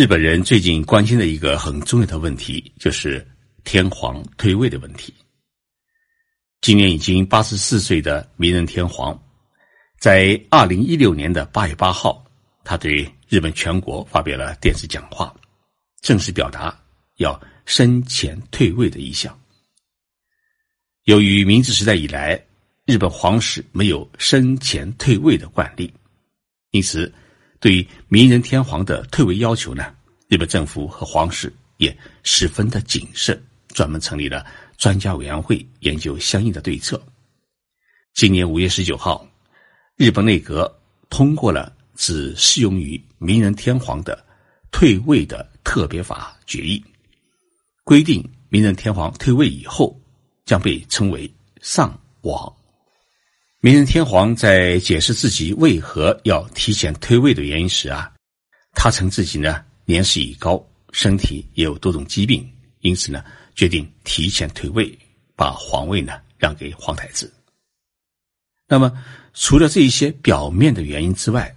日本人最近关心的一个很重要的问题，就是天皇退位的问题。今年已经八十四岁的明仁天皇，在二零一六年的八月八号，他对日本全国发表了电视讲话，正式表达要生前退位的意向。由于明治时代以来，日本皇室没有生前退位的惯例，因此对于明仁天皇的退位要求呢，日本政府和皇室也十分的谨慎，专门成立了。专家委员会研究相应的对策。今年五月十九号，日本内阁通过了只适用于明仁天皇的退位的特别法决议，规定明仁天皇退位以后将被称为上王。明仁天皇在解释自己为何要提前退位的原因时啊，他称自己呢年事已高，身体也有多种疾病，因此呢。决定提前退位，把皇位呢让给皇太子。那么，除了这一些表面的原因之外，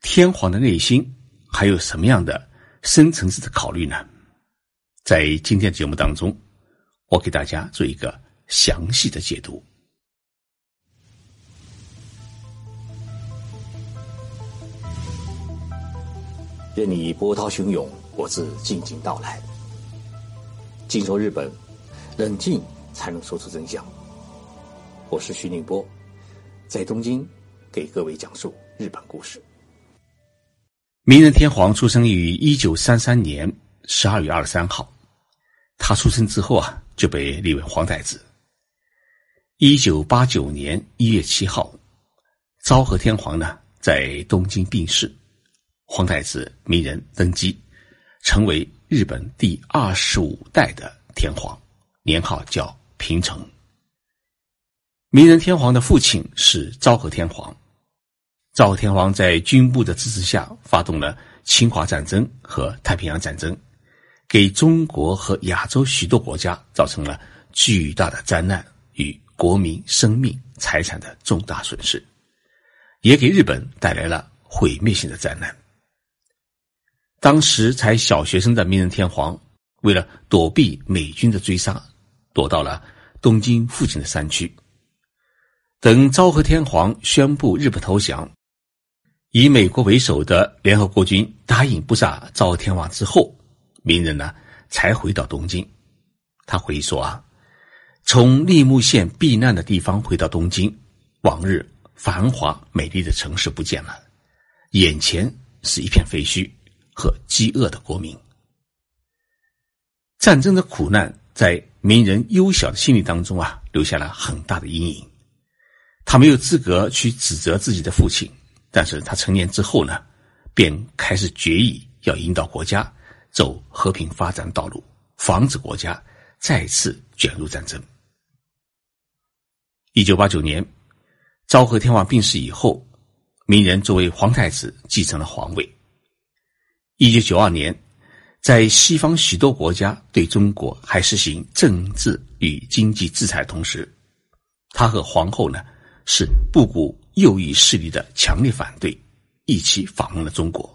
天皇的内心还有什么样的深层次的考虑呢？在今天的节目当中，我给大家做一个详细的解读。任你波涛汹涌，我自静静到来。静说日本，冷静才能说出真相。我是徐宁波，在东京给各位讲述日本故事。明仁天皇出生于一九三三年十二月二十三号，他出生之后啊就被立为皇太子。一九八九年一月七号，昭和天皇呢在东京病逝，皇太子明仁登基，成为。日本第二十五代的天皇，年号叫平成。明仁天皇的父亲是昭和天皇，昭和天皇在军部的支持下发动了侵华战争和太平洋战争，给中国和亚洲许多国家造成了巨大的灾难与国民生命财产的重大损失，也给日本带来了毁灭性的灾难。当时才小学生的明仁天皇，为了躲避美军的追杀，躲到了东京附近的山区。等昭和天皇宣布日本投降，以美国为首的联合国军答应不杀昭和天皇之后，明仁呢才回到东京。他回忆说啊，从立木县避难的地方回到东京，往日繁华美丽的城市不见了，眼前是一片废墟。和饥饿的国民，战争的苦难在名人幼小的心理当中啊，留下了很大的阴影。他没有资格去指责自己的父亲，但是他成年之后呢，便开始决意要引导国家走和平发展道路，防止国家再次卷入战争。一九八九年，昭和天皇病逝以后，明仁作为皇太子继承了皇位。一九九二年，在西方许多国家对中国还实行政治与经济制裁同时，他和皇后呢是不顾右翼势力的强烈反对，一起访问了中国，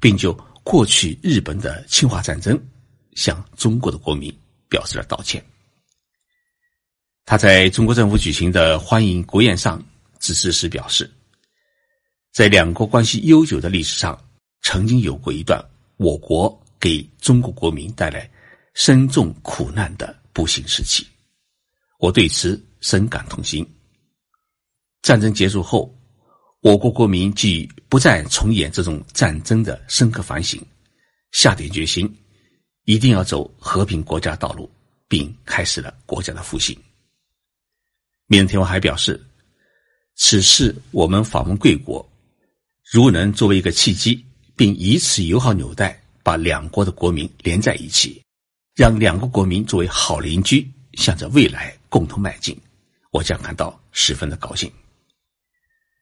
并就过去日本的侵华战争向中国的国民表示了道歉。他在中国政府举行的欢迎国宴上致辞时表示，在两国关系悠久的历史上。曾经有过一段我国给中国国民带来深重苦难的不幸时期，我对此深感痛心。战争结束后，我国国民既不再重演这种战争的深刻反省，下定决心，一定要走和平国家道路，并开始了国家的复兴。缅甸天王还表示，此次我们访问贵国，如能作为一个契机。并以此友好纽带把两国的国民连在一起，让两个国民作为好邻居，向着未来共同迈进，我将感到十分的高兴。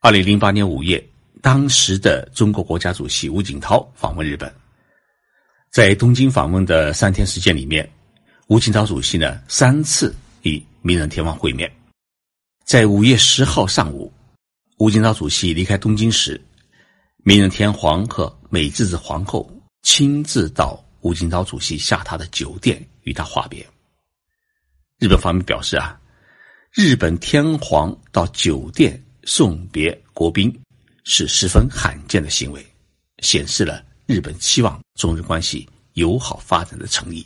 二零零八年五月，当时的中国国家主席吴锦涛访问日本，在东京访问的三天时间里面，吴锦涛主席呢三次与名人天王会面。在五月十号上午，吴锦涛主席离开东京时。明仁天皇和美智子皇后亲自到吴景昭主席下榻的酒店与他话别。日本方面表示啊，日本天皇到酒店送别国宾是十分罕见的行为，显示了日本期望中日关系友好发展的诚意。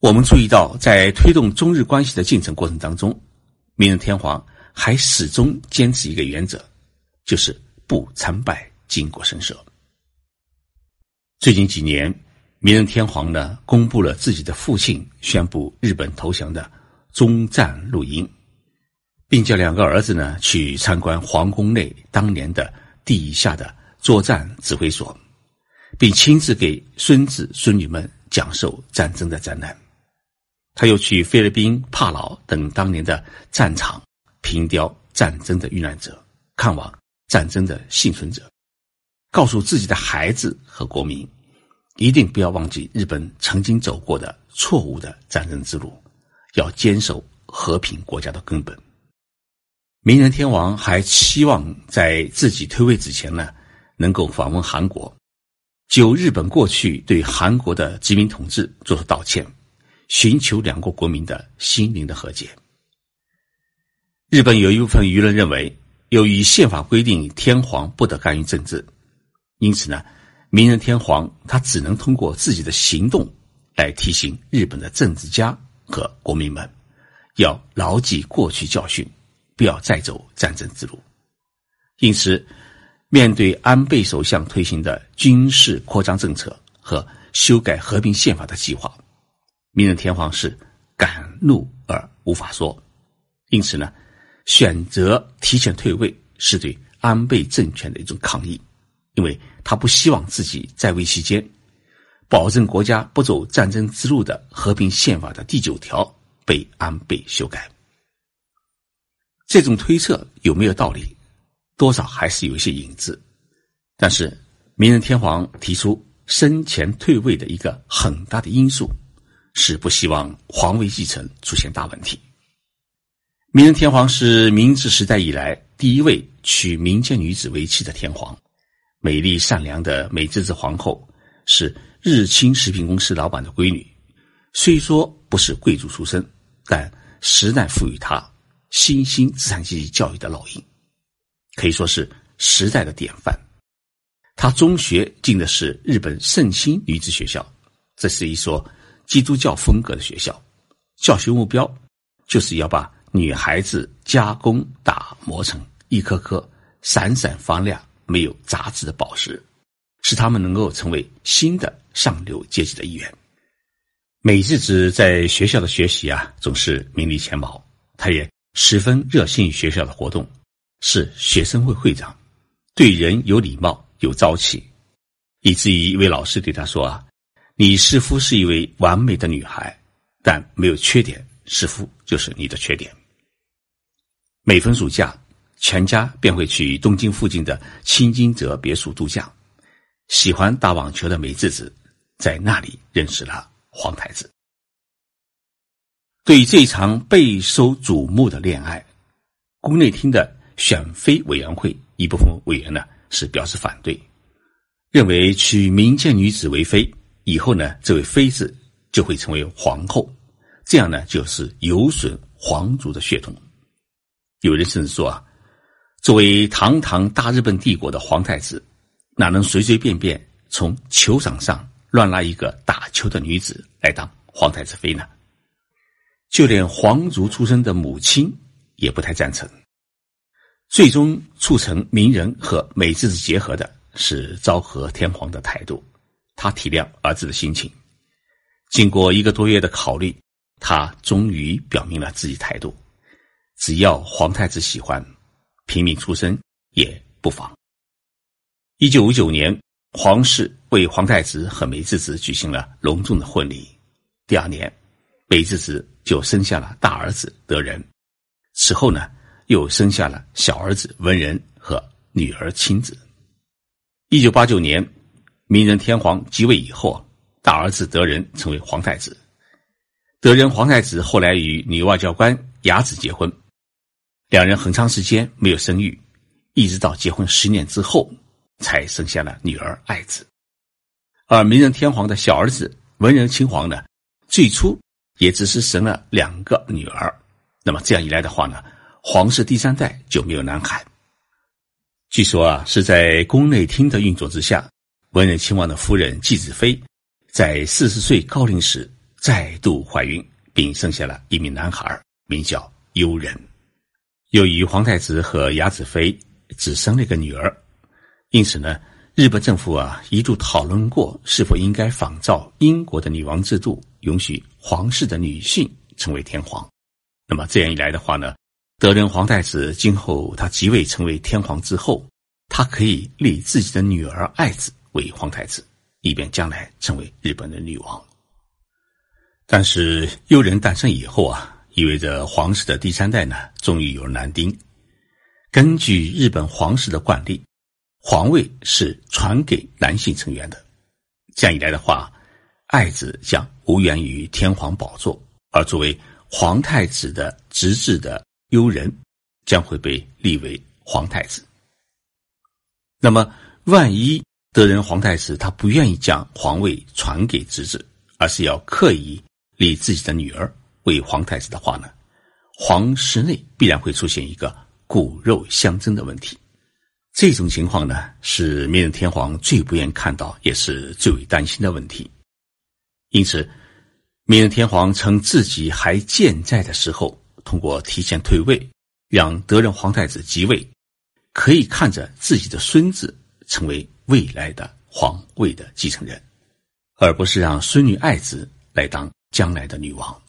我们注意到，在推动中日关系的进程过程当中，明仁天皇还始终坚持一个原则，就是不参拜靖国神社。最近几年，明仁天皇呢公布了自己的父亲宣布日本投降的终战录音，并叫两个儿子呢去参观皇宫内当年的地下的作战指挥所，并亲自给孙子孙女们讲授战争的灾难。他又去菲律宾、帕劳等当年的战场，凭吊战争的遇难者，看望战争的幸存者，告诉自己的孩子和国民，一定不要忘记日本曾经走过的错误的战争之路，要坚守和平国家的根本。明仁天王还期望在自己退位之前呢，能够访问韩国，就日本过去对韩国的殖民统治做出道歉。寻求两国国民的心灵的和解。日本有一部分舆论认为，由于宪法规定天皇不得干预政治，因此呢，明仁天皇他只能通过自己的行动来提醒日本的政治家和国民们，要牢记过去教训，不要再走战争之路。因此，面对安倍首相推行的军事扩张政策和修改和平宪法的计划。明仁天皇是敢怒而无法说，因此呢，选择提前退位是对安倍政权的一种抗议，因为他不希望自己在位期间，保证国家不走战争之路的和平宪法的第九条被安倍修改。这种推测有没有道理？多少还是有一些影子。但是，明仁天皇提出生前退位的一个很大的因素。是不希望皇位继承出现大问题。明仁天皇是明治时代以来第一位娶民间女子为妻的天皇，美丽善良的美智子皇后是日清食品公司老板的闺女，虽说不是贵族出身，但时代赋予她新兴资产阶级教育的烙印，可以说是时代的典范。她中学进的是日本圣心女子学校，这是一所。基督教风格的学校，教学目标就是要把女孩子加工打磨成一颗颗闪闪发亮、没有杂质的宝石，使他们能够成为新的上流阶级的一员。美智子在学校的学习啊，总是名列前茅。她也十分热心于学校的活动，是学生会会长，对人有礼貌、有朝气，以至于一位老师对她说啊。你似乎是一位完美的女孩，但没有缺点，似乎就是你的缺点。每逢暑假，全家便会去东京附近的青金泽别墅度假。喜欢打网球的美智子在那里认识了皇太子。对于这场备受瞩目的恋爱，宫内厅的选妃委员会一部分委员呢是表示反对，认为娶民间女子为妃。以后呢，这位妃子就会成为皇后，这样呢，就是有损皇族的血统。有人甚至说啊，作为堂堂大日本帝国的皇太子，哪能随随便便从球场上乱拉一个打球的女子来当皇太子妃呢？就连皇族出身的母亲也不太赞成。最终促成名人和美智子结合的是昭和天皇的态度。他体谅儿子的心情，经过一个多月的考虑，他终于表明了自己态度：只要皇太子喜欢，平民出身也不妨。一九五九年，皇室为皇太子和美智子举行了隆重的婚礼。第二年，美智子就生下了大儿子德仁，此后呢，又生下了小儿子文仁和女儿亲子。一九八九年。明仁天皇即位以后，大儿子德仁成为皇太子。德仁皇太子后来与女外交官雅子结婚，两人很长时间没有生育，一直到结婚十年之后才生下了女儿爱子。而明仁天皇的小儿子文仁亲王呢，最初也只是生了两个女儿。那么这样一来的话呢，皇室第三代就没有男孩。据说啊，是在宫内厅的运作之下，文仁亲王的夫人纪子妃在四十岁高龄时再度怀孕，并生下了一名男孩，名叫悠仁。由于皇太子和雅子妃只生了一个女儿，因此呢，日本政府啊一度讨论过是否应该仿照英国的女王制度，允许皇室的女性成为天皇。那么这样一来的话呢，德仁皇太子今后他即位成为天皇之后，他可以立自己的女儿爱子为皇太子，以便将来成为日本的女王。但是悠仁诞生以后啊。意味着皇室的第三代呢，终于有了男丁。根据日本皇室的惯例，皇位是传给男性成员的。这样一来的话，爱子将无缘于天皇宝座，而作为皇太子的侄子的悠仁将会被立为皇太子。那么，万一德仁皇太子他不愿意将皇位传给侄子，而是要刻意立自己的女儿。为皇太子的话呢，皇室内必然会出现一个骨肉相争的问题。这种情况呢，是明仁天皇最不愿看到，也是最为担心的问题。因此，明仁天皇趁自己还健在的时候，通过提前退位，让德仁皇太子即位，可以看着自己的孙子成为未来的皇位的继承人，而不是让孙女爱子来当将来的女王。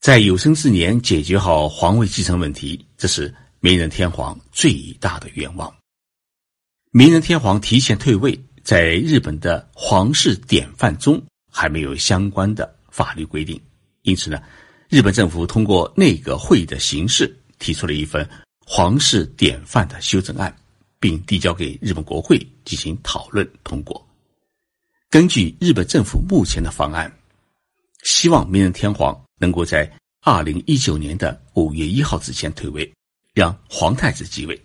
在有生之年解决好皇位继承问题，这是明仁天皇最大的愿望。明仁天皇提前退位，在日本的皇室典范中还没有相关的法律规定，因此呢，日本政府通过内阁会议的形式提出了一份皇室典范的修正案，并递交给日本国会进行讨论通过。根据日本政府目前的方案，希望明仁天皇。能够在二零一九年的五月一号之前退位，让皇太子继位，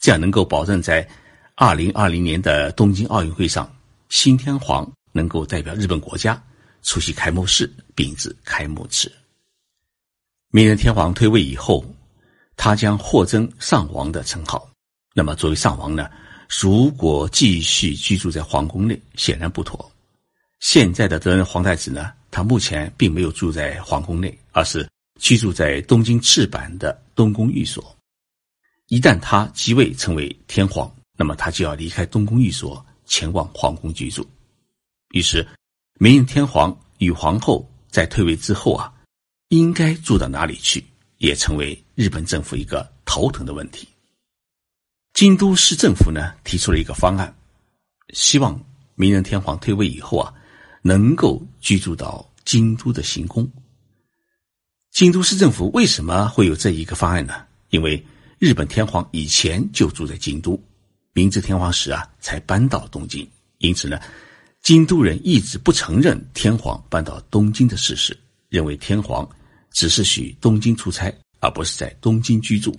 这样能够保证在二零二零年的东京奥运会上，新天皇能够代表日本国家出席开幕式，并致开幕词。明仁天皇退位以后，他将获赠上王的称号。那么，作为上王呢，如果继续居住在皇宫内，显然不妥。现在的德仁皇太子呢？他目前并没有住在皇宫内，而是居住在东京赤坂的东宫寓所。一旦他即位成为天皇，那么他就要离开东宫寓所，前往皇宫居住。于是，明仁天皇与皇后在退位之后啊，应该住到哪里去，也成为日本政府一个头疼的问题。京都市政府呢提出了一个方案，希望明仁天皇退位以后啊。能够居住到京都的行宫。京都市政府为什么会有这一个方案呢？因为日本天皇以前就住在京都，明治天皇时啊才搬到东京，因此呢，京都人一直不承认天皇搬到东京的事实，认为天皇只是许东京出差，而不是在东京居住。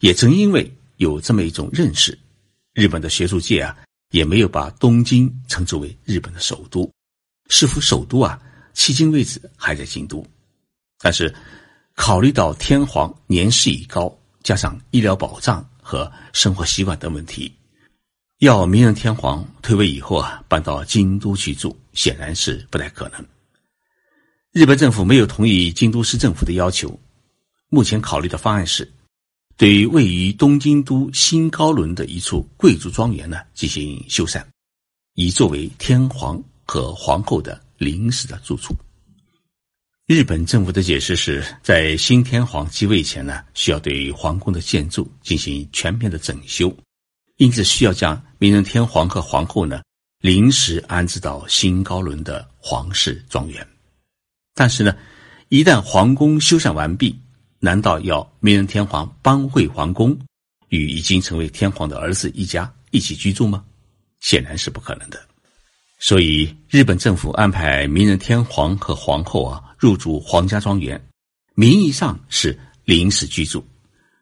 也正因为有这么一种认识，日本的学术界啊也没有把东京称之为日本的首都。是否首都啊？迄今为止还在京都，但是考虑到天皇年事已高，加上医疗保障和生活习惯等问题，要明仁天皇退位以后啊搬到京都去住，显然是不太可能。日本政府没有同意京都市政府的要求，目前考虑的方案是，对于位于东京都新高轮的一处贵族庄园呢进行修缮，以作为天皇。和皇后的临时的住处。日本政府的解释是在新天皇继位前呢，需要对皇宫的建筑进行全面的整修，因此需要将明仁天皇和皇后呢临时安置到新高伦的皇室庄园。但是呢，一旦皇宫修缮完毕，难道要明仁天皇搬回皇宫，与已经成为天皇的儿子一家一起居住吗？显然是不可能的。所以，日本政府安排明仁天皇和皇后啊入住皇家庄园，名义上是临时居住，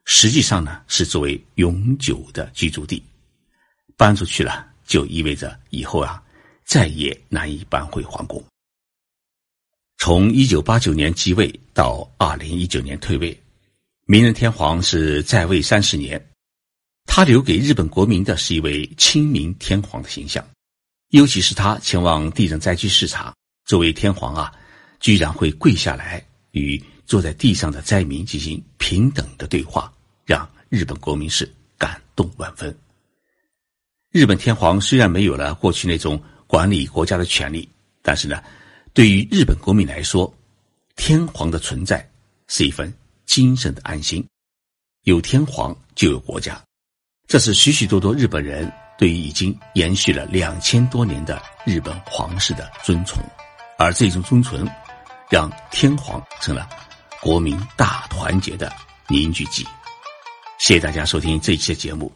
实际上呢是作为永久的居住地。搬出去了，就意味着以后啊，再也难以搬回皇宫。从一九八九年继位到二零一九年退位，明仁天皇是在位三十年，他留给日本国民的是一位亲民天皇的形象。尤其是他前往地震灾区视察，作为天皇啊，居然会跪下来与坐在地上的灾民进行平等的对话，让日本国民是感动万分。日本天皇虽然没有了过去那种管理国家的权利，但是呢，对于日本国民来说，天皇的存在是一份精神的安心。有天皇就有国家，这是许许多多日本人。对于已经延续了两千多年的日本皇室的尊崇，而这种尊崇，让天皇成了国民大团结的凝聚剂。谢谢大家收听这一期的节目。